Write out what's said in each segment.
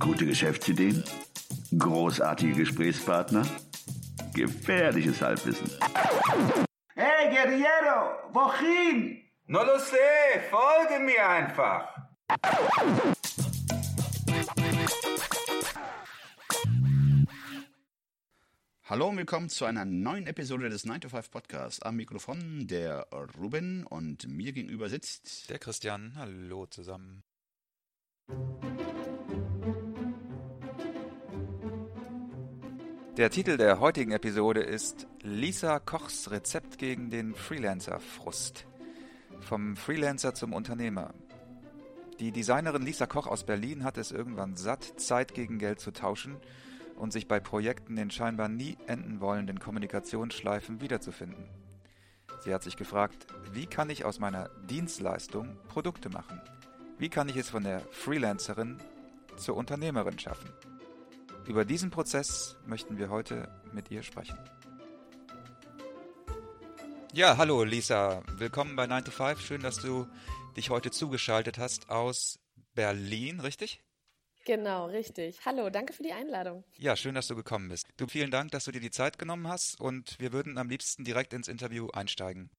Gute Geschäftsideen? Großartige Gesprächspartner? Gefährliches Halbwissen. Hey, Guerriero, wohin? No lo sé, folge mir einfach. Hallo und willkommen zu einer neuen Episode des 9 to 5 Podcasts. Am Mikrofon der Ruben und mir gegenüber sitzt Der Christian, hallo zusammen. Der Titel der heutigen Episode ist Lisa Kochs Rezept gegen den Freelancer-Frust. Vom Freelancer zum Unternehmer. Die Designerin Lisa Koch aus Berlin hat es irgendwann satt, Zeit gegen Geld zu tauschen und sich bei Projekten in scheinbar nie enden wollenden Kommunikationsschleifen wiederzufinden. Sie hat sich gefragt, wie kann ich aus meiner Dienstleistung Produkte machen? Wie kann ich es von der Freelancerin zur Unternehmerin schaffen? Über diesen Prozess möchten wir heute mit ihr sprechen. Ja, hallo Lisa, willkommen bei 9 to 5. Schön, dass du dich heute zugeschaltet hast aus Berlin, richtig? Genau, richtig. Hallo, danke für die Einladung. Ja, schön, dass du gekommen bist. Du, vielen Dank, dass du dir die Zeit genommen hast und wir würden am liebsten direkt ins Interview einsteigen.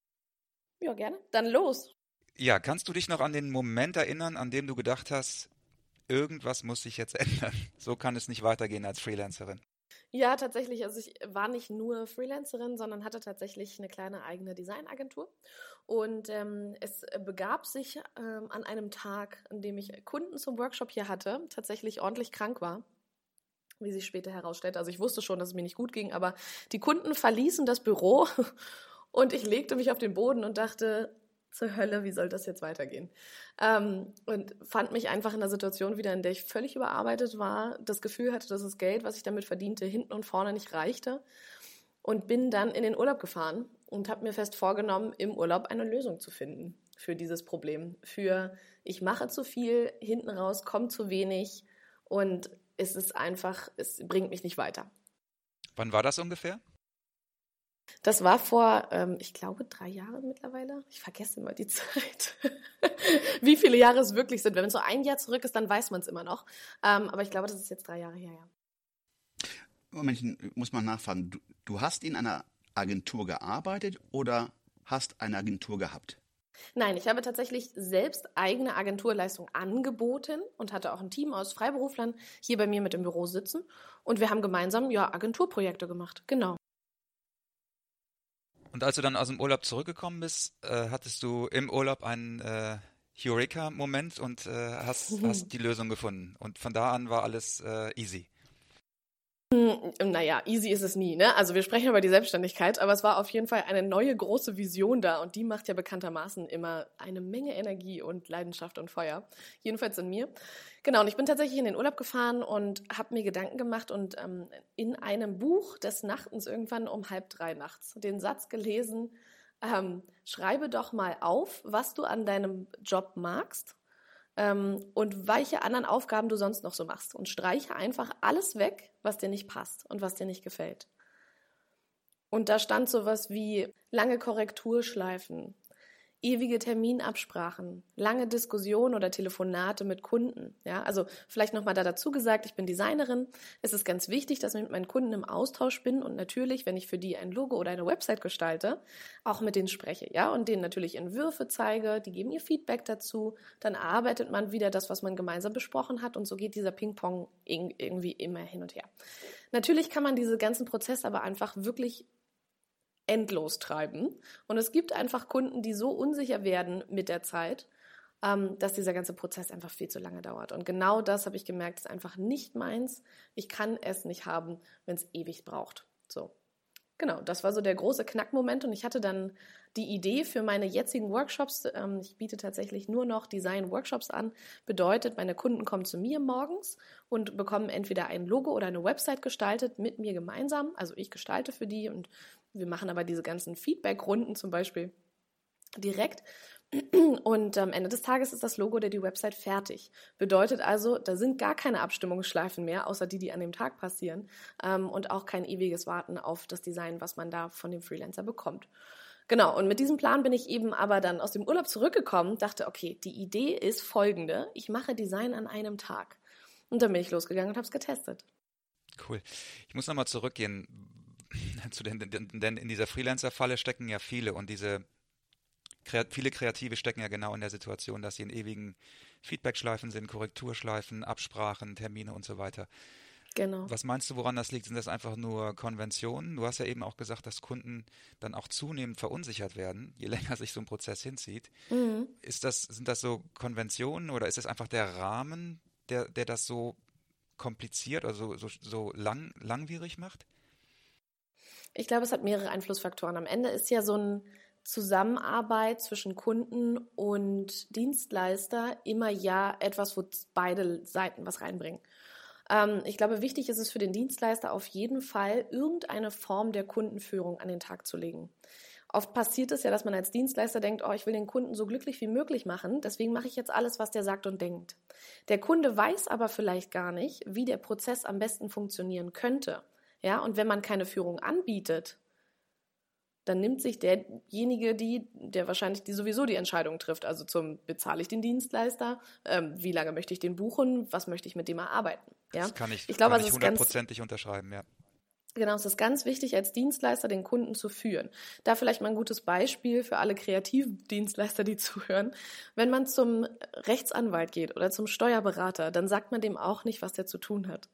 Ja, gerne. Dann los. Ja, kannst du dich noch an den Moment erinnern, an dem du gedacht hast, irgendwas muss sich jetzt ändern? So kann es nicht weitergehen als Freelancerin. Ja, tatsächlich. Also ich war nicht nur Freelancerin, sondern hatte tatsächlich eine kleine eigene Designagentur. Und ähm, es begab sich ähm, an einem Tag, an dem ich Kunden zum Workshop hier hatte, tatsächlich ordentlich krank war wie sich später herausstellt. Also ich wusste schon, dass es mir nicht gut ging, aber die Kunden verließen das Büro und ich legte mich auf den Boden und dachte, zur Hölle, wie soll das jetzt weitergehen? Ähm, und fand mich einfach in einer Situation wieder, in der ich völlig überarbeitet war, das Gefühl hatte, dass das Geld, was ich damit verdiente, hinten und vorne nicht reichte und bin dann in den Urlaub gefahren und habe mir fest vorgenommen, im Urlaub eine Lösung zu finden für dieses Problem. Für ich mache zu viel, hinten raus kommt zu wenig und es ist einfach, es bringt mich nicht weiter. Wann war das ungefähr? Das war vor, ähm, ich glaube, drei Jahren mittlerweile. Ich vergesse immer die Zeit. Wie viele Jahre es wirklich sind. Wenn es so ein Jahr zurück ist, dann weiß man es immer noch. Ähm, aber ich glaube, das ist jetzt drei Jahre her, ja. Moment, muss man nachfragen. Du, du hast in einer Agentur gearbeitet oder hast eine Agentur gehabt? Nein, ich habe tatsächlich selbst eigene Agenturleistung angeboten und hatte auch ein Team aus Freiberuflern hier bei mir mit im Büro sitzen. Und wir haben gemeinsam ja Agenturprojekte gemacht. Genau. Und als du dann aus dem Urlaub zurückgekommen bist, äh, hattest du im Urlaub einen äh, Eureka-Moment und äh, hast, hast die Lösung gefunden. Und von da an war alles äh, easy. Hm, naja, easy ist es nie, ne? Also wir sprechen über die Selbstständigkeit, aber es war auf jeden Fall eine neue große Vision da und die macht ja bekanntermaßen immer eine Menge Energie und Leidenschaft und Feuer. Jedenfalls in mir. Genau, und ich bin tatsächlich in den Urlaub gefahren und habe mir Gedanken gemacht und ähm, in einem Buch des Nachtens irgendwann um halb drei nachts den Satz gelesen, ähm, schreibe doch mal auf, was du an deinem Job magst ähm, und welche anderen Aufgaben du sonst noch so machst. Und streiche einfach alles weg, was dir nicht passt und was dir nicht gefällt. Und da stand sowas wie lange Korrekturschleifen, ewige Terminabsprachen, lange Diskussionen oder Telefonate mit Kunden. Ja, also vielleicht nochmal da dazu gesagt, ich bin Designerin. Es ist ganz wichtig, dass ich mit meinen Kunden im Austausch bin und natürlich, wenn ich für die ein Logo oder eine Website gestalte, auch mit denen spreche. Ja, und denen natürlich Entwürfe zeige, die geben ihr Feedback dazu. Dann erarbeitet man wieder das, was man gemeinsam besprochen hat und so geht dieser Ping-Pong irgendwie immer hin und her. Natürlich kann man diese ganzen Prozesse aber einfach wirklich endlos treiben. Und es gibt einfach Kunden, die so unsicher werden mit der Zeit, ähm, dass dieser ganze Prozess einfach viel zu lange dauert. Und genau das habe ich gemerkt, ist einfach nicht meins. Ich kann es nicht haben, wenn es ewig braucht. So. Genau, das war so der große Knackmoment und ich hatte dann die Idee für meine jetzigen Workshops. Ähm, ich biete tatsächlich nur noch Design-Workshops an. Bedeutet, meine Kunden kommen zu mir morgens und bekommen entweder ein Logo oder eine Website gestaltet mit mir gemeinsam. Also ich gestalte für die und wir machen aber diese ganzen Feedback-Runden zum Beispiel direkt. Und am Ende des Tages ist das Logo oder die Website fertig. Bedeutet also, da sind gar keine Abstimmungsschleifen mehr, außer die, die an dem Tag passieren. Ähm, und auch kein ewiges Warten auf das Design, was man da von dem Freelancer bekommt. Genau, und mit diesem Plan bin ich eben aber dann aus dem Urlaub zurückgekommen, dachte, okay, die Idee ist folgende. Ich mache Design an einem Tag. Und dann bin ich losgegangen und habe es getestet. Cool. Ich muss nochmal zurückgehen zu den, denn in dieser Freelancer-Falle stecken ja viele und diese viele Kreative stecken ja genau in der Situation, dass sie in ewigen Feedback-Schleifen sind, Korrekturschleifen, Absprachen, Termine und so weiter. Genau. Was meinst du, woran das liegt? Sind das einfach nur Konventionen? Du hast ja eben auch gesagt, dass Kunden dann auch zunehmend verunsichert werden, je länger sich so ein Prozess hinzieht. Mhm. Ist das, sind das so Konventionen oder ist es einfach der Rahmen, der, der das so kompliziert oder so, so, lang, langwierig macht? Ich glaube, es hat mehrere Einflussfaktoren. Am Ende ist ja so eine Zusammenarbeit zwischen Kunden und Dienstleister immer ja etwas, wo beide Seiten was reinbringen. Ähm, ich glaube, wichtig ist es für den Dienstleister auf jeden Fall, irgendeine Form der Kundenführung an den Tag zu legen. Oft passiert es ja, dass man als Dienstleister denkt, oh, ich will den Kunden so glücklich wie möglich machen, deswegen mache ich jetzt alles, was der sagt und denkt. Der Kunde weiß aber vielleicht gar nicht, wie der Prozess am besten funktionieren könnte. Ja, und wenn man keine Führung anbietet, dann nimmt sich derjenige, die, der wahrscheinlich die sowieso die Entscheidung trifft. Also zum bezahle ich den Dienstleister, ähm, wie lange möchte ich den buchen, was möchte ich mit dem erarbeiten. Ja? Das kann ich, ich glaube, kann ich hundertprozentig unterschreiben, ja. Genau, es ist ganz wichtig, als Dienstleister den Kunden zu führen. Da vielleicht mal ein gutes Beispiel für alle kreativen Dienstleister, die zuhören. Wenn man zum Rechtsanwalt geht oder zum Steuerberater, dann sagt man dem auch nicht, was der zu tun hat.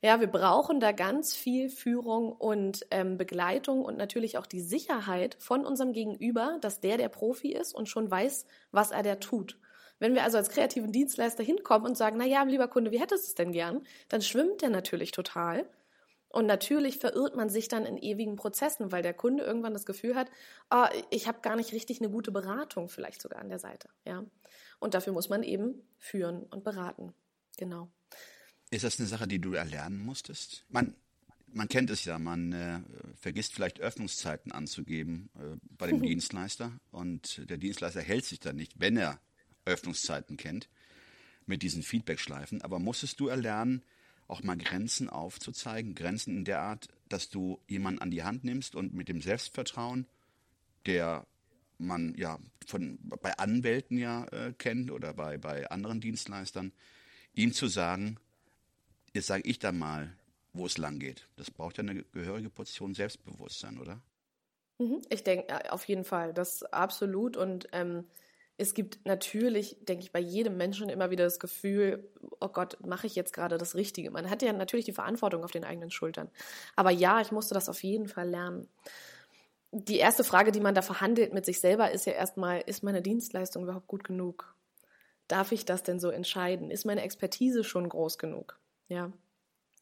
Ja, wir brauchen da ganz viel Führung und ähm, Begleitung und natürlich auch die Sicherheit von unserem Gegenüber, dass der der Profi ist und schon weiß, was er da tut. Wenn wir also als kreativen Dienstleister hinkommen und sagen, na ja, lieber Kunde, wie hättest du es denn gern? Dann schwimmt der natürlich total. Und natürlich verirrt man sich dann in ewigen Prozessen, weil der Kunde irgendwann das Gefühl hat, oh, ich habe gar nicht richtig eine gute Beratung vielleicht sogar an der Seite. Ja? Und dafür muss man eben führen und beraten. Genau. Ist das eine Sache, die du erlernen musstest? Man, man kennt es ja, man äh, vergisst vielleicht Öffnungszeiten anzugeben äh, bei dem Dienstleister und der Dienstleister hält sich dann nicht, wenn er Öffnungszeiten kennt, mit diesen Feedback-Schleifen. Aber musstest du erlernen, auch mal Grenzen aufzuzeigen, Grenzen in der Art, dass du jemanden an die Hand nimmst und mit dem Selbstvertrauen, der man ja von bei Anwälten ja äh, kennt oder bei, bei anderen Dienstleistern, ihm zu sagen, Jetzt sage ich dann mal, wo es lang geht. Das braucht ja eine gehörige Portion Selbstbewusstsein, oder? Mhm. Ich denke auf jeden Fall, das absolut. Und ähm, es gibt natürlich, denke ich, bei jedem Menschen immer wieder das Gefühl, oh Gott, mache ich jetzt gerade das Richtige? Man hat ja natürlich die Verantwortung auf den eigenen Schultern. Aber ja, ich musste das auf jeden Fall lernen. Die erste Frage, die man da verhandelt mit sich selber, ist ja erstmal, ist meine Dienstleistung überhaupt gut genug? Darf ich das denn so entscheiden? Ist meine Expertise schon groß genug? Ja.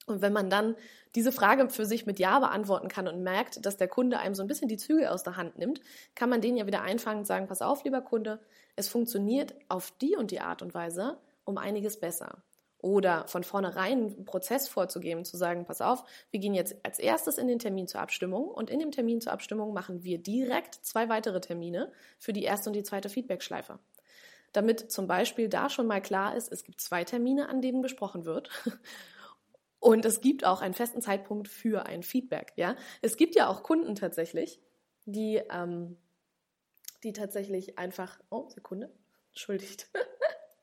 Und wenn man dann diese Frage für sich mit Ja beantworten kann und merkt, dass der Kunde einem so ein bisschen die Zügel aus der Hand nimmt, kann man den ja wieder einfangen und sagen, pass auf, lieber Kunde, es funktioniert auf die und die Art und Weise um einiges besser. Oder von vornherein einen Prozess vorzugeben, zu sagen, pass auf, wir gehen jetzt als erstes in den Termin zur Abstimmung und in dem Termin zur Abstimmung machen wir direkt zwei weitere Termine für die erste und die zweite Feedbackschleife damit zum Beispiel da schon mal klar ist, es gibt zwei Termine, an denen besprochen wird. Und es gibt auch einen festen Zeitpunkt für ein Feedback. Ja, es gibt ja auch Kunden tatsächlich, die, ähm, die tatsächlich einfach. Oh, Sekunde, entschuldigt.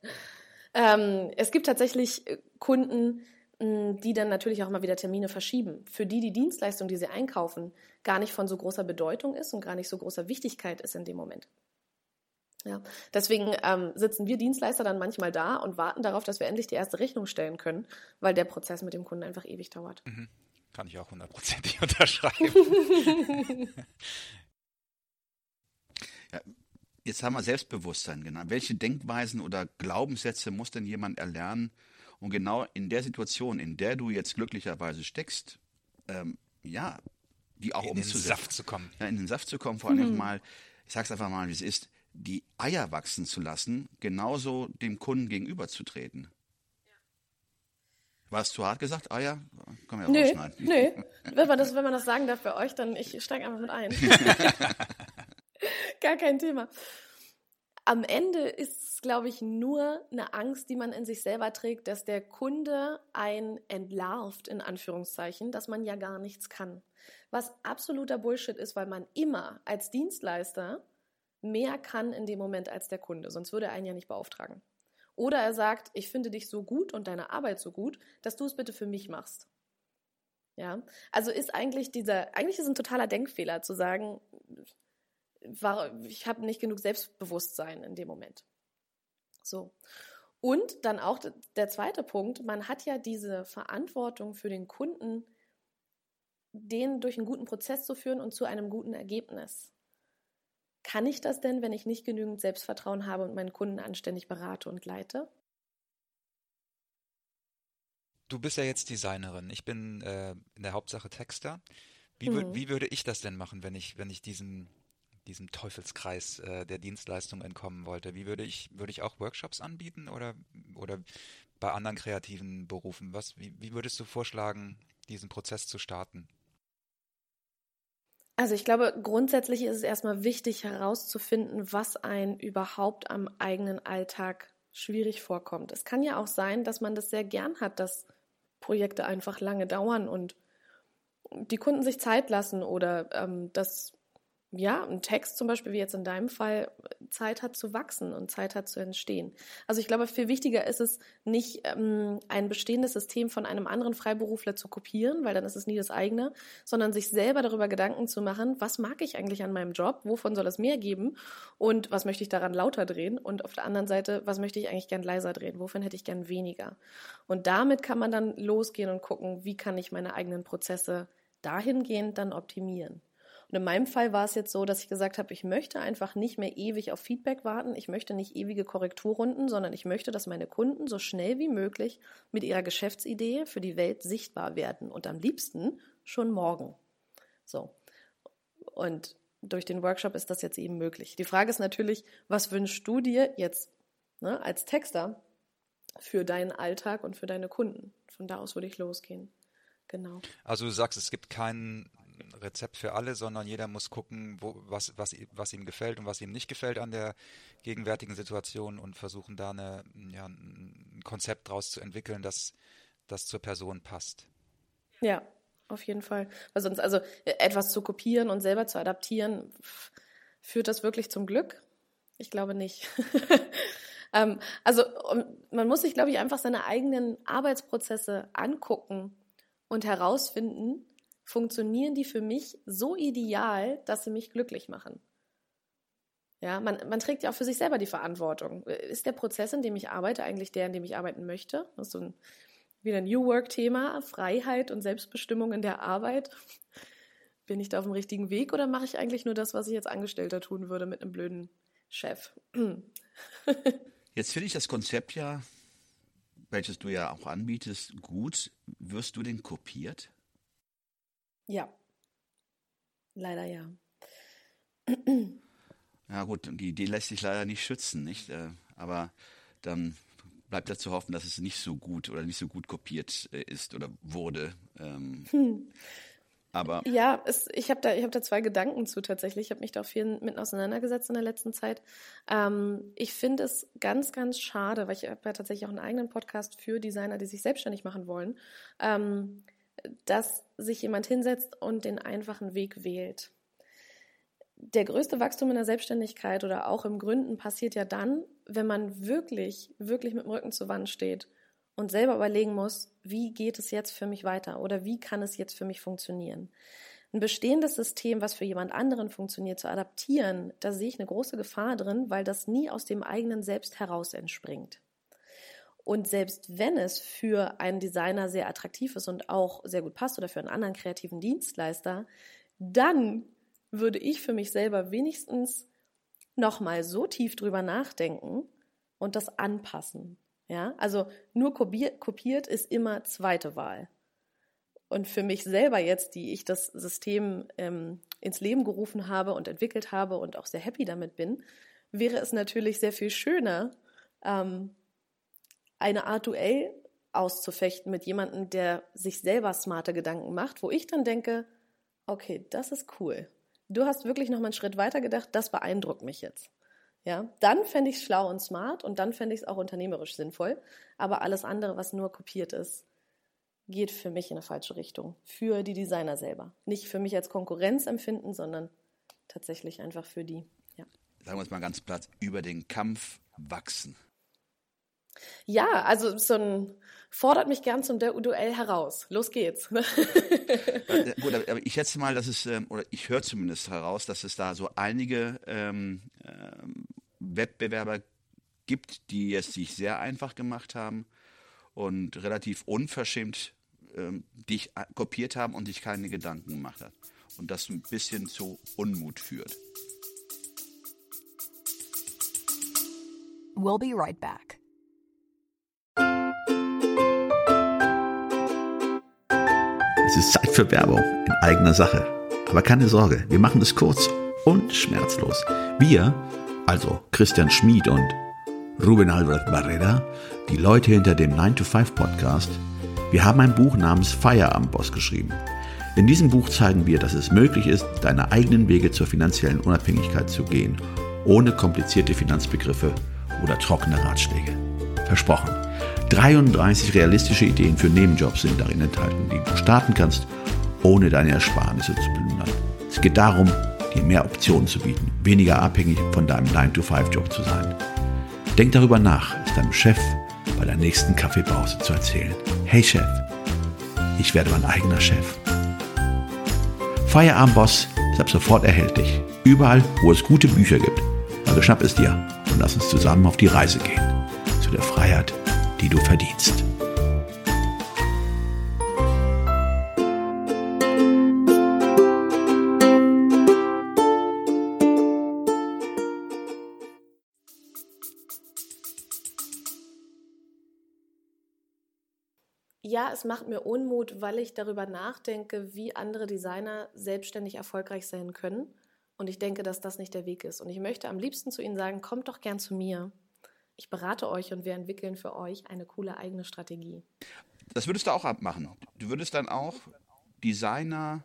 ähm, es gibt tatsächlich äh, Kunden, die dann natürlich auch mal wieder Termine verschieben, für die die Dienstleistung, die sie einkaufen, gar nicht von so großer Bedeutung ist und gar nicht so großer Wichtigkeit ist in dem Moment. Ja, deswegen ähm, sitzen wir Dienstleister dann manchmal da und warten darauf, dass wir endlich die erste Rechnung stellen können, weil der Prozess mit dem Kunden einfach ewig dauert. Mhm. Kann ich auch hundertprozentig unterschreiben. ja, jetzt haben wir Selbstbewusstsein genannt. Welche Denkweisen oder Glaubenssätze muss denn jemand erlernen, um genau in der Situation, in der du jetzt glücklicherweise steckst, ähm, ja, die auch in umzusetzen. In den Saft zu kommen. Ja, in den Saft zu kommen, vor allem mhm. mal, ich sag's einfach mal, wie es ist, die Eier wachsen zu lassen, genauso dem Kunden gegenüberzutreten. War es zu hart gesagt, Eier? Können wir ja nö, rausschneiden. Nö, wenn man, das, wenn man das sagen darf bei euch, dann ich steige einfach mit ein. Gar kein Thema. Am Ende ist es, glaube ich, nur eine Angst, die man in sich selber trägt, dass der Kunde ein entlarvt, in Anführungszeichen, dass man ja gar nichts kann. Was absoluter Bullshit ist, weil man immer als Dienstleister mehr kann in dem Moment als der Kunde, sonst würde er einen ja nicht beauftragen. Oder er sagt, ich finde dich so gut und deine Arbeit so gut, dass du es bitte für mich machst. Ja, also ist eigentlich dieser, eigentlich ist ein totaler Denkfehler zu sagen, ich habe nicht genug Selbstbewusstsein in dem Moment. So. Und dann auch der zweite Punkt, man hat ja diese Verantwortung für den Kunden, den durch einen guten Prozess zu führen und zu einem guten Ergebnis. Kann ich das denn, wenn ich nicht genügend Selbstvertrauen habe und meinen Kunden anständig berate und leite? Du bist ja jetzt Designerin. Ich bin äh, in der Hauptsache Texter. Wie, mhm. wie würde ich das denn machen, wenn ich, wenn ich diesem, diesem Teufelskreis äh, der Dienstleistung entkommen wollte? Wie würde ich, würde ich auch Workshops anbieten oder, oder bei anderen kreativen Berufen? Was, wie, wie würdest du vorschlagen, diesen Prozess zu starten? Also ich glaube, grundsätzlich ist es erstmal wichtig herauszufinden, was einen überhaupt am eigenen Alltag schwierig vorkommt. Es kann ja auch sein, dass man das sehr gern hat, dass Projekte einfach lange dauern und die Kunden sich Zeit lassen oder ähm, dass ja, ein Text zum Beispiel, wie jetzt in deinem Fall, Zeit hat zu wachsen und Zeit hat zu entstehen. Also ich glaube, viel wichtiger ist es, nicht ähm, ein bestehendes System von einem anderen Freiberufler zu kopieren, weil dann ist es nie das eigene, sondern sich selber darüber Gedanken zu machen, was mag ich eigentlich an meinem Job, wovon soll es mehr geben und was möchte ich daran lauter drehen und auf der anderen Seite, was möchte ich eigentlich gern leiser drehen, wovon hätte ich gern weniger. Und damit kann man dann losgehen und gucken, wie kann ich meine eigenen Prozesse dahingehend dann optimieren. Und in meinem Fall war es jetzt so, dass ich gesagt habe, ich möchte einfach nicht mehr ewig auf Feedback warten. Ich möchte nicht ewige Korrekturrunden, sondern ich möchte, dass meine Kunden so schnell wie möglich mit ihrer Geschäftsidee für die Welt sichtbar werden. Und am liebsten schon morgen. So. Und durch den Workshop ist das jetzt eben möglich. Die Frage ist natürlich, was wünschst du dir jetzt ne, als Texter für deinen Alltag und für deine Kunden? Von da aus würde ich losgehen. Genau. Also du sagst, es gibt keinen Rezept für alle, sondern jeder muss gucken, wo, was, was, was ihm gefällt und was ihm nicht gefällt an der gegenwärtigen Situation und versuchen da eine, ja, ein Konzept daraus zu entwickeln, das, das zur Person passt. Ja, auf jeden Fall. Weil sonst, also etwas zu kopieren und selber zu adaptieren, führt das wirklich zum Glück? Ich glaube nicht. ähm, also man muss sich, glaube ich, einfach seine eigenen Arbeitsprozesse angucken und herausfinden, funktionieren die für mich so ideal, dass sie mich glücklich machen. Ja, man, man trägt ja auch für sich selber die Verantwortung. Ist der Prozess, in dem ich arbeite, eigentlich der, in dem ich arbeiten möchte? Das ist so ein, wieder ein New Work-Thema, Freiheit und Selbstbestimmung in der Arbeit. Bin ich da auf dem richtigen Weg oder mache ich eigentlich nur das, was ich als Angestellter tun würde mit einem blöden Chef? Jetzt finde ich das Konzept ja, welches du ja auch anbietest, gut. Wirst du denn kopiert? Ja. Leider ja. Ja gut, die Idee lässt sich leider nicht schützen, nicht? Äh, aber dann bleibt ja zu hoffen, dass es nicht so gut oder nicht so gut kopiert äh, ist oder wurde. Ähm, hm. Aber ja, es, ich habe da, hab da zwei Gedanken zu tatsächlich. Ich habe mich da auch viel mit auseinandergesetzt in der letzten Zeit. Ähm, ich finde es ganz, ganz schade, weil ich habe ja tatsächlich auch einen eigenen Podcast für Designer, die sich selbstständig machen wollen. Ähm, dass sich jemand hinsetzt und den einfachen Weg wählt. Der größte Wachstum in der Selbstständigkeit oder auch im Gründen passiert ja dann, wenn man wirklich, wirklich mit dem Rücken zur Wand steht und selber überlegen muss, wie geht es jetzt für mich weiter oder wie kann es jetzt für mich funktionieren. Ein bestehendes System, was für jemand anderen funktioniert, zu adaptieren, da sehe ich eine große Gefahr drin, weil das nie aus dem eigenen Selbst heraus entspringt. Und selbst wenn es für einen Designer sehr attraktiv ist und auch sehr gut passt oder für einen anderen kreativen Dienstleister, dann würde ich für mich selber wenigstens nochmal so tief drüber nachdenken und das anpassen. Ja, also nur kopiert ist immer zweite Wahl. Und für mich selber jetzt, die ich das System ähm, ins Leben gerufen habe und entwickelt habe und auch sehr happy damit bin, wäre es natürlich sehr viel schöner, ähm, eine Art Duell auszufechten mit jemandem, der sich selber smarte Gedanken macht, wo ich dann denke, okay, das ist cool. Du hast wirklich noch mal einen Schritt weiter gedacht, das beeindruckt mich jetzt. Ja, dann fände ich es schlau und smart und dann fände ich es auch unternehmerisch sinnvoll. Aber alles andere, was nur kopiert ist, geht für mich in eine falsche Richtung. Für die Designer selber. Nicht für mich als Konkurrenz empfinden, sondern tatsächlich einfach für die. Ja. Sagen wir es mal ganz platt, über den Kampf wachsen. Ja, also so ein fordert mich gern zum Duell heraus. Los geht's. Gut, aber ich schätze mal, dass es, ähm, oder ich höre zumindest heraus, dass es da so einige ähm, ähm, Wettbewerber gibt, die es sich sehr einfach gemacht haben und relativ unverschämt ähm, dich kopiert haben und dich keine Gedanken gemacht hat. Und das ein bisschen zu Unmut führt. We'll be right back. Es ist Zeit für Werbung in eigener Sache. Aber keine Sorge, wir machen es kurz und schmerzlos. Wir, also Christian Schmid und Ruben Albert Barrera, die Leute hinter dem 9-to-5 Podcast, wir haben ein Buch namens Feierabendboss geschrieben. In diesem Buch zeigen wir, dass es möglich ist, deine eigenen Wege zur finanziellen Unabhängigkeit zu gehen, ohne komplizierte Finanzbegriffe oder trockene Ratschläge. Versprochen. 33 realistische Ideen für Nebenjobs sind darin enthalten, die du starten kannst, ohne deine Ersparnisse zu plündern. Es geht darum, dir mehr Optionen zu bieten, weniger abhängig von deinem 9-to-5-Job zu sein. Denk darüber nach, es deinem Chef bei der nächsten Kaffeepause zu erzählen. Hey Chef, ich werde mein eigener Chef. Feierabendboss ist ab sofort erhältlich. Überall, wo es gute Bücher gibt. Also schnapp es dir und lass uns zusammen auf die Reise gehen. Zu der Freiheit, die du verdienst. Ja, es macht mir Unmut, weil ich darüber nachdenke, wie andere Designer selbstständig erfolgreich sein können. Und ich denke, dass das nicht der Weg ist. Und ich möchte am liebsten zu Ihnen sagen, kommt doch gern zu mir. Ich berate euch und wir entwickeln für euch eine coole eigene Strategie. Das würdest du auch abmachen. Du würdest dann auch Designer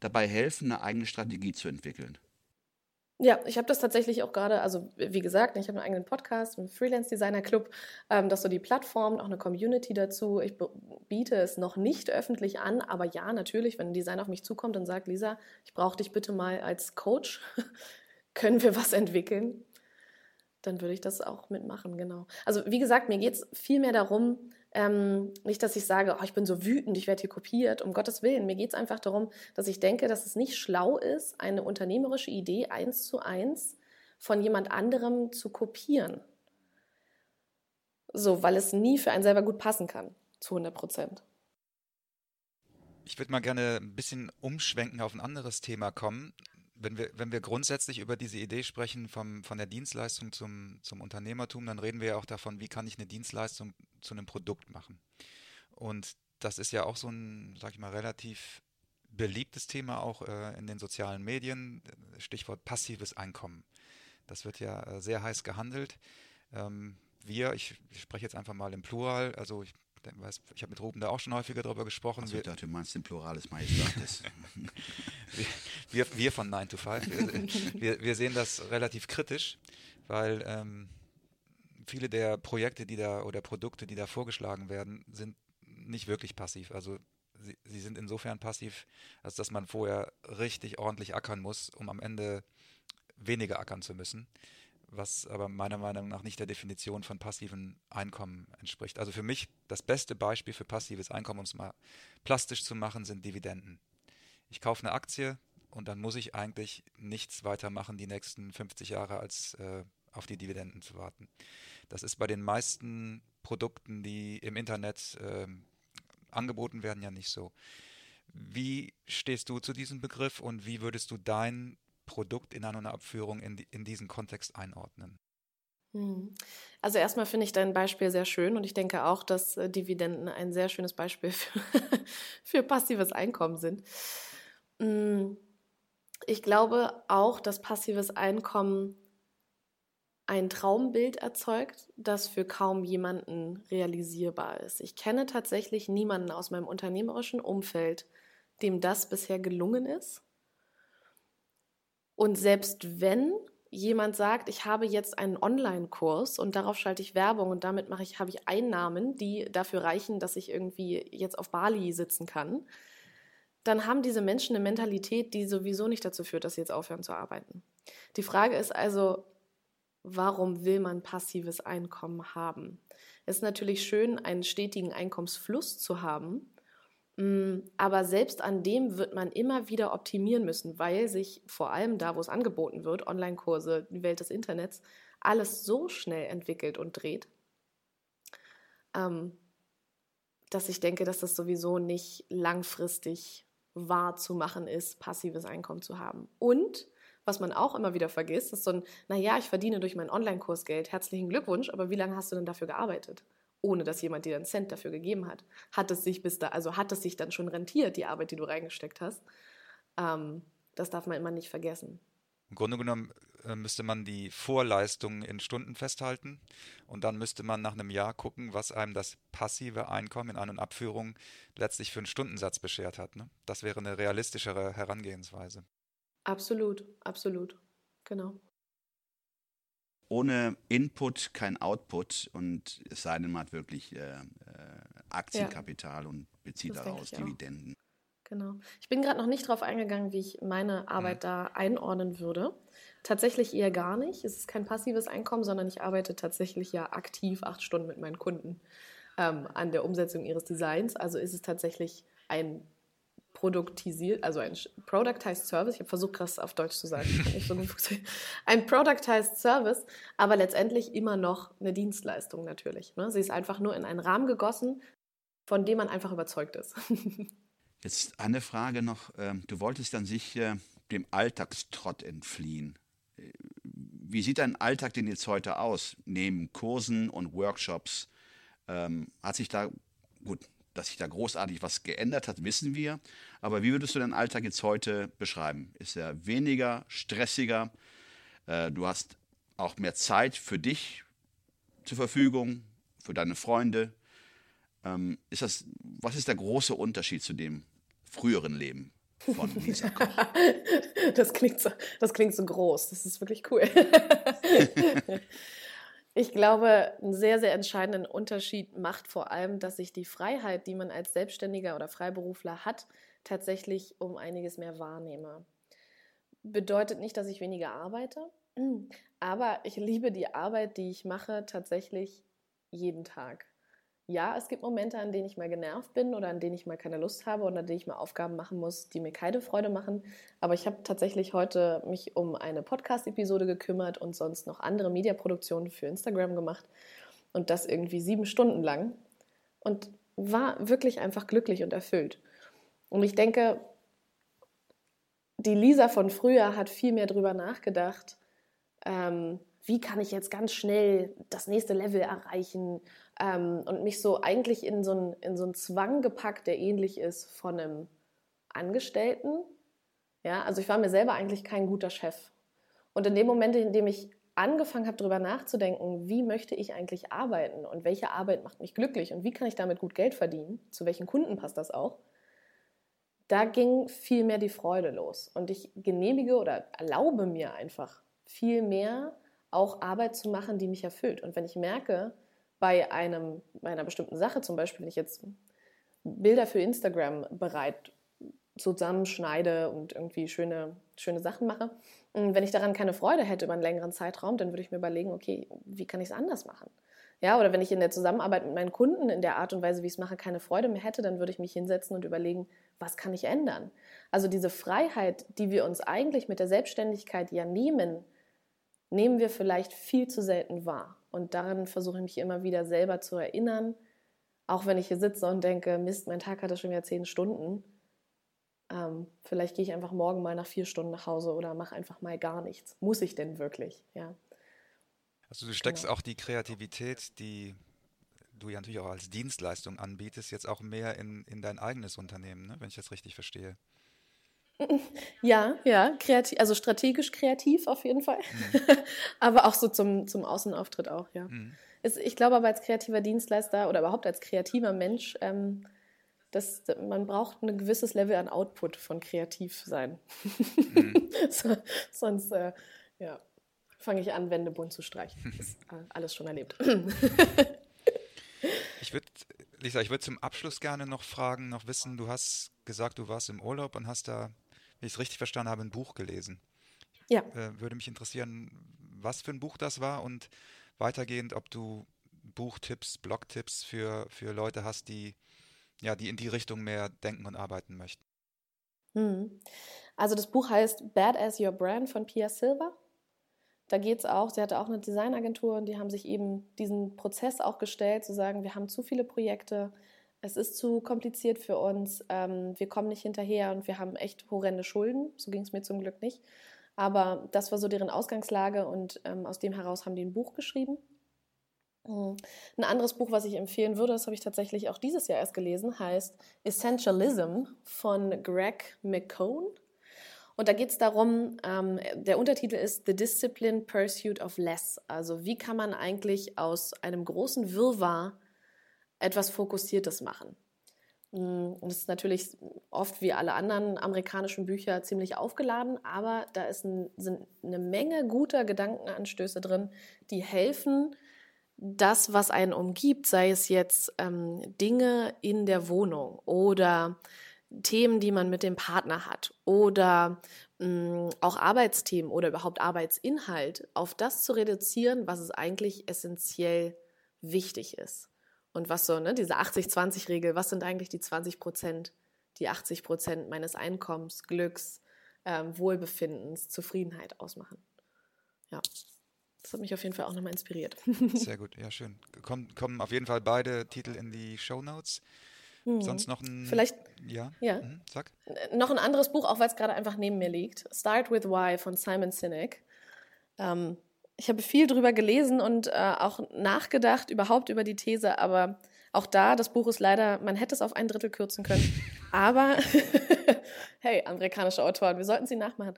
dabei helfen, eine eigene Strategie zu entwickeln. Ja, ich habe das tatsächlich auch gerade, also wie gesagt, ich habe einen eigenen Podcast, einen Freelance Designer Club, ähm, das so die Plattform, auch eine Community dazu. Ich biete es noch nicht öffentlich an, aber ja, natürlich, wenn ein Designer auf mich zukommt und sagt, Lisa, ich brauche dich bitte mal als Coach, können wir was entwickeln? Dann würde ich das auch mitmachen, genau. Also wie gesagt, mir geht es viel mehr darum, ähm, nicht, dass ich sage, oh, ich bin so wütend, ich werde hier kopiert, um Gottes Willen. Mir geht es einfach darum, dass ich denke, dass es nicht schlau ist, eine unternehmerische Idee eins zu eins von jemand anderem zu kopieren. So, weil es nie für einen selber gut passen kann, zu 100 Prozent. Ich würde mal gerne ein bisschen umschwenken auf ein anderes Thema kommen wenn wir, wenn wir grundsätzlich über diese Idee sprechen vom, von der Dienstleistung zum, zum Unternehmertum, dann reden wir ja auch davon, wie kann ich eine Dienstleistung zu einem Produkt machen. Und das ist ja auch so ein, sag ich mal, relativ beliebtes Thema auch äh, in den sozialen Medien, Stichwort passives Einkommen. Das wird ja äh, sehr heiß gehandelt. Ähm, wir, ich, ich, spreche jetzt einfach mal im Plural, also ich ich habe mit Ruben da auch schon häufiger darüber gesprochen. Also ich dachte, du meinst den Plurales Majestatis. wir, wir von 9 to 5, wir, wir, wir sehen das relativ kritisch, weil ähm, viele der Projekte, die da oder Produkte, die da vorgeschlagen werden, sind nicht wirklich passiv. Also sie, sie sind insofern passiv, als dass man vorher richtig ordentlich ackern muss, um am Ende weniger ackern zu müssen was aber meiner Meinung nach nicht der Definition von passivem Einkommen entspricht. Also für mich das beste Beispiel für passives Einkommen, um es mal plastisch zu machen, sind Dividenden. Ich kaufe eine Aktie, und dann muss ich eigentlich nichts weiter machen die nächsten 50 Jahre, als äh, auf die Dividenden zu warten. Das ist bei den meisten Produkten, die im Internet äh, angeboten werden, ja nicht so. Wie stehst du zu diesem Begriff und wie würdest du dein Produkt in einer Abführung in, in diesen Kontext einordnen? Hm. Also erstmal finde ich dein Beispiel sehr schön und ich denke auch, dass äh, Dividenden ein sehr schönes Beispiel für, für passives Einkommen sind. Hm. Ich glaube auch, dass passives Einkommen ein Traumbild erzeugt, das für kaum jemanden realisierbar ist. Ich kenne tatsächlich niemanden aus meinem unternehmerischen Umfeld, dem das bisher gelungen ist. Und selbst wenn jemand sagt, ich habe jetzt einen Online-Kurs und darauf schalte ich Werbung und damit mache ich, habe ich Einnahmen, die dafür reichen, dass ich irgendwie jetzt auf Bali sitzen kann, dann haben diese Menschen eine Mentalität, die sowieso nicht dazu führt, dass sie jetzt aufhören zu arbeiten. Die Frage ist also, warum will man passives Einkommen haben? Es ist natürlich schön, einen stetigen Einkommensfluss zu haben, aber selbst an dem wird man immer wieder optimieren müssen, weil sich vor allem da, wo es angeboten wird, Online-Kurse, die Welt des Internets, alles so schnell entwickelt und dreht, ähm, dass ich denke, dass das sowieso nicht langfristig wahr zu machen ist, passives Einkommen zu haben. Und was man auch immer wieder vergisst, ist so ein, naja, ich verdiene durch meinen Online-Kurs Geld, herzlichen Glückwunsch, aber wie lange hast du denn dafür gearbeitet? Ohne dass jemand dir einen Cent dafür gegeben hat. Hat es sich bis da, also hat es sich dann schon rentiert, die Arbeit, die du reingesteckt hast? Ähm, das darf man immer nicht vergessen. Im Grunde genommen äh, müsste man die Vorleistungen in Stunden festhalten und dann müsste man nach einem Jahr gucken, was einem das passive Einkommen in Ein- und Abführung letztlich für einen Stundensatz beschert hat. Ne? Das wäre eine realistischere Herangehensweise. Absolut, absolut, genau. Ohne Input kein Output und es sei denn, man hat wirklich äh, äh Aktienkapital ja. und bezieht das daraus Dividenden. Genau. Ich bin gerade noch nicht darauf eingegangen, wie ich meine Arbeit mhm. da einordnen würde. Tatsächlich eher gar nicht. Es ist kein passives Einkommen, sondern ich arbeite tatsächlich ja aktiv acht Stunden mit meinen Kunden ähm, an der Umsetzung ihres Designs. Also ist es tatsächlich ein produktisiert, also ein Productized Service. Ich habe versucht, krass auf Deutsch zu sagen. So ein Productized Service, aber letztendlich immer noch eine Dienstleistung natürlich. Ne? Sie ist einfach nur in einen Rahmen gegossen, von dem man einfach überzeugt ist. Jetzt eine Frage noch. Ähm, du wolltest dann sicher dem Alltagstrott entfliehen. Äh, wie sieht dein Alltag denn jetzt heute aus? Neben Kursen und Workshops ähm, hat sich da, gut, dass sich da großartig was geändert hat, wissen wir. Aber wie würdest du deinen Alltag jetzt heute beschreiben? Ist er weniger, stressiger? Äh, du hast auch mehr Zeit für dich zur Verfügung, für deine Freunde, ähm, ist das, was ist der große Unterschied zu dem früheren Leben von Lisa Koch? das, klingt so, das klingt so groß. Das ist wirklich cool. ich glaube, einen sehr, sehr entscheidenden Unterschied macht vor allem, dass sich die Freiheit, die man als Selbstständiger oder Freiberufler hat, tatsächlich um einiges mehr wahrnehme. Bedeutet nicht, dass ich weniger arbeite, aber ich liebe die Arbeit, die ich mache, tatsächlich jeden Tag ja, es gibt Momente, an denen ich mal genervt bin oder an denen ich mal keine Lust habe oder an denen ich mal Aufgaben machen muss, die mir keine Freude machen. Aber ich habe tatsächlich heute mich um eine Podcast-Episode gekümmert und sonst noch andere Mediaproduktionen für Instagram gemacht und das irgendwie sieben Stunden lang und war wirklich einfach glücklich und erfüllt. Und ich denke, die Lisa von früher hat viel mehr drüber nachgedacht, ähm, wie kann ich jetzt ganz schnell das nächste Level erreichen ähm, und mich so eigentlich in so, einen, in so Zwang gepackt, der ähnlich ist von einem Angestellten. Ja, also ich war mir selber eigentlich kein guter Chef. Und in dem Moment, in dem ich angefangen habe, darüber nachzudenken, wie möchte ich eigentlich arbeiten und welche Arbeit macht mich glücklich und wie kann ich damit gut Geld verdienen, zu welchen Kunden passt das auch, da ging viel mehr die Freude los. Und ich genehmige oder erlaube mir einfach viel mehr auch Arbeit zu machen, die mich erfüllt. Und wenn ich merke, bei, einem, bei einer bestimmten Sache, zum Beispiel, wenn ich jetzt Bilder für Instagram bereit zusammenschneide und irgendwie schöne, schöne Sachen mache, wenn ich daran keine Freude hätte über einen längeren Zeitraum, dann würde ich mir überlegen, okay, wie kann ich es anders machen? Ja, oder wenn ich in der Zusammenarbeit mit meinen Kunden in der Art und Weise, wie ich es mache, keine Freude mehr hätte, dann würde ich mich hinsetzen und überlegen, was kann ich ändern? Also diese Freiheit, die wir uns eigentlich mit der Selbstständigkeit ja nehmen, nehmen wir vielleicht viel zu selten wahr. Und daran versuche ich mich immer wieder selber zu erinnern, auch wenn ich hier sitze und denke, Mist, mein Tag hatte schon wieder zehn Stunden. Ähm, vielleicht gehe ich einfach morgen mal nach vier Stunden nach Hause oder mache einfach mal gar nichts. Muss ich denn wirklich? Ja. Also du steckst ja. auch die Kreativität, die du ja natürlich auch als Dienstleistung anbietest, jetzt auch mehr in, in dein eigenes Unternehmen, ne? wenn ich das richtig verstehe. Ja, ja, kreativ, also strategisch kreativ auf jeden Fall. Mhm. aber auch so zum, zum Außenauftritt auch, ja. Mhm. Es, ich glaube aber als kreativer Dienstleister oder überhaupt als kreativer Mensch, ähm, dass man braucht ein gewisses Level an Output von kreativ sein. Mhm. so, sonst, äh, ja, fange ich an, Wände bunt zu streichen. Das ist äh, alles schon erlebt. ich würde, Lisa, ich würde zum Abschluss gerne noch fragen, noch wissen, du hast gesagt, du warst im Urlaub und hast da wenn ich es richtig verstanden habe, ein Buch gelesen. Ja. Äh, würde mich interessieren, was für ein Buch das war und weitergehend, ob du Buchtipps, Blogtipps für, für Leute hast, die, ja, die in die Richtung mehr denken und arbeiten möchten. Hm. Also das Buch heißt Bad as Your Brand von Pia Silva. Da geht es auch, sie hatte auch eine Designagentur und die haben sich eben diesen Prozess auch gestellt, zu sagen, wir haben zu viele Projekte, es ist zu kompliziert für uns, ähm, wir kommen nicht hinterher und wir haben echt horrende Schulden. So ging es mir zum Glück nicht. Aber das war so deren Ausgangslage und ähm, aus dem heraus haben die ein Buch geschrieben. Hm. Ein anderes Buch, was ich empfehlen würde, das habe ich tatsächlich auch dieses Jahr erst gelesen, heißt Essentialism von Greg McCone. Und da geht es darum, ähm, der Untertitel ist The Disciplined Pursuit of Less. Also wie kann man eigentlich aus einem großen Wirrwarr etwas Fokussiertes machen? Mm, und es ist natürlich oft wie alle anderen amerikanischen Bücher ziemlich aufgeladen, aber da ist ein, sind eine Menge guter Gedankenanstöße drin, die helfen, das, was einen umgibt, sei es jetzt ähm, Dinge in der Wohnung oder Themen, die man mit dem Partner hat oder mh, mm, auch Arbeitsthemen oder überhaupt Arbeitsinhalt, auf das zu reduzieren, was es eigentlich essentiell wichtig ist. Und was so, ne, diese 80-20-Regel, was sind eigentlich die 20 Prozent, die 80 Prozent meines Einkommens, Glücks, ähm, Wohlbefindens, Zufriedenheit ausmachen. Ja, das hat mich auf jeden Fall auch nochmal inspiriert. Sehr gut, ja, schön. Kommen, kommen auf jeden Fall beide Titel in die Show Notes. Mhm. Sonst noch ein. Vielleicht. Ja. ja. Mhm, sag. Noch ein anderes Buch, auch weil es gerade einfach neben mir liegt. Start with Why von Simon Sinek. Ähm, ich habe viel drüber gelesen und äh, auch nachgedacht überhaupt über die These, aber auch da, das Buch ist leider, man hätte es auf ein Drittel kürzen können. Aber, hey, amerikanische Autoren, wir sollten sie nachmachen.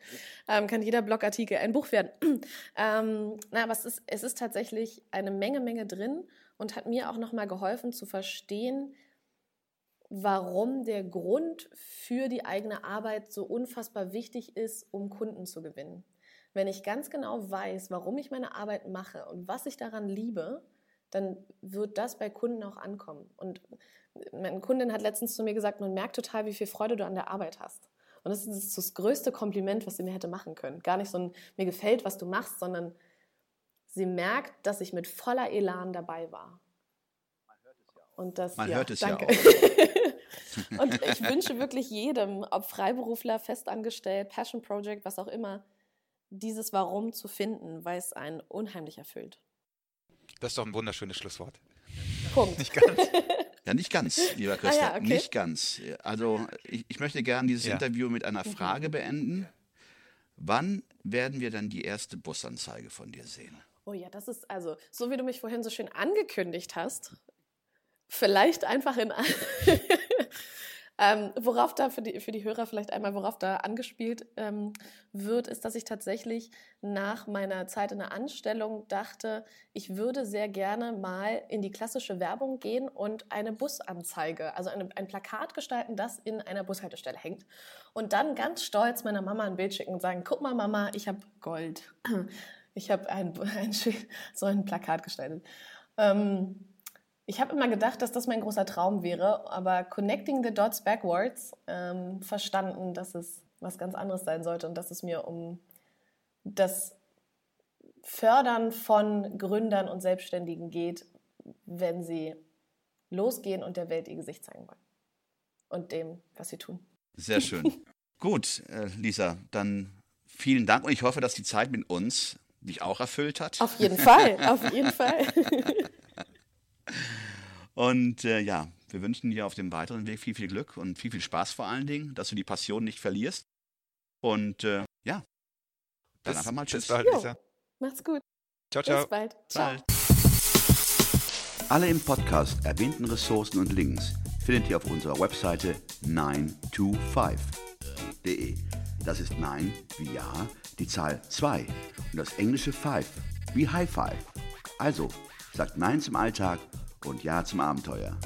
Ähm, kann jeder Blogartikel ein Buch werden. ähm, na, aber es ist, es ist tatsächlich eine Menge, Menge drin und hat mir auch nochmal geholfen zu verstehen, warum der Grund für die eigene Arbeit so unfassbar wichtig ist, um Kunden zu gewinnen. Wenn ich ganz genau weiß, warum ich meine Arbeit mache und was ich daran liebe, dann wird das bei Kunden auch ankommen. Und meine Kundin hat letztens zu mir gesagt, man merkt total, wie viel Freude du an der Arbeit hast. Und das ist das größte Kompliment, was sie mir hätte machen können. Gar nicht so ein, mir gefällt, was du machst, sondern sie merkt, dass ich mit voller Elan dabei war. Und das, Man ja, hört es danke. ja auch. und ich wünsche wirklich jedem, ob Freiberufler, festangestellt, Passion Project, was auch immer, dieses Warum zu finden, weil es einen unheimlich erfüllt. Das ist doch ein wunderschönes Schlusswort. Punkt. Nicht ganz. Ja, nicht ganz, lieber Christian. Ah, ja, okay. Nicht ganz. Also ich, ich möchte gerne dieses Ja. Interview mit einer Frage beenden. Wann werden wir dann die erste Busanzeige von dir sehen? Oh ja, das ist also, so wie du mich vorhin so schön angekündigt hast, vielleicht einfach in. ähm, worauf da für die, für die Hörer vielleicht einmal, worauf da angespielt ähm, wird, ist, dass ich tatsächlich nach meiner Zeit in der Anstellung dachte, ich würde sehr gerne mal in die klassische Werbung gehen und eine Busanzeige, also eine, ein Plakat gestalten, das in einer Bushaltestelle hängt. Und dann ganz stolz meiner Mama ein Bild schicken und sagen, guck mal Mama, ich habe Gold. Ich habe ein, ein, so ein Plakat gestaltet. Ähm, ich habe immer gedacht, dass das mein großer Traum wäre, aber connecting the dots backwards ähm, verstanden, dass es was ganz anderes sein sollte und dass es mir um das Fördern von Gründern und Selbstständigen geht, wenn sie losgehen und der Welt ihr Gesicht zeigen wollen. Und dem, was sie tun. Sehr schön. Gut, äh, Lisa, dann vielen Dank und ich hoffe, dass die Zeit mit uns dich auch erfüllt hat. Auf jeden Fall, auf jeden Fall. Und äh, ja, wir wünschen dir auf dem weiteren Weg viel, viel Glück und viel, viel Spaß vor allen Dingen, dass du die Passion nicht verlierst. Und äh, ja, dann Bis, einfach mal tschüss. bis bald, Jo. Lisa. Macht's gut. Ciao, ciao. Bis bald. Ciao. Bald. Alle im Podcast erwähnten Ressourcen und Links findet ihr auf unserer Webseite 925.de. Das ist 9 wie Ja, die Zahl 2 und das englische 5 wie High Five. Also, sagt Nein zum Alltag und Ja zum Abenteuer.